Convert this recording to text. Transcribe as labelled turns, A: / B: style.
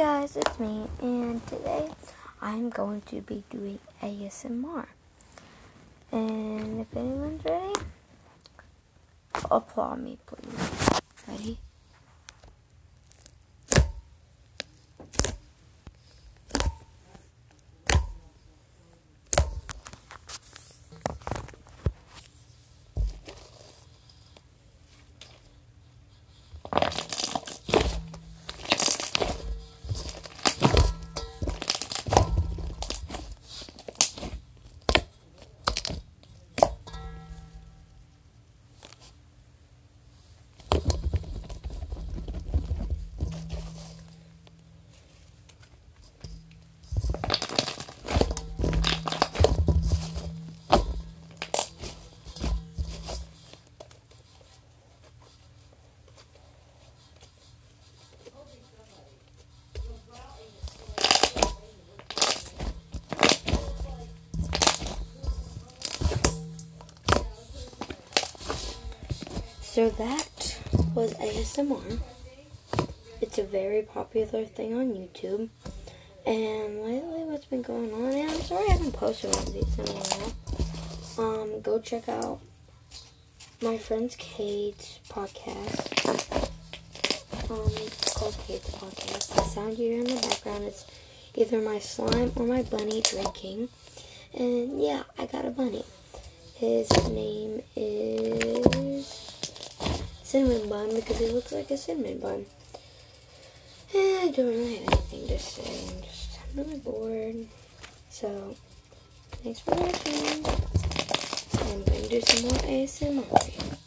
A: guys, it's me, and today I'm going to be doing ASMR. And if anyone's ready, applaud me, please. So that was ASMR. It's a very popular thing on YouTube. And lately, what's been going on? And I'm sorry I haven't posted one of these in a while. Um, go check out my friend's Kate's podcast. Um, it's called Kate's podcast. The sound you hear in the background is either my slime or my bunny drinking. And yeah, I got a bunny. His name is cinnamon bun because it looks like a cinnamon bun. And I don't really have anything to say. I'm just I'm really bored. So, thanks for watching. I'm going to do some more ASMR.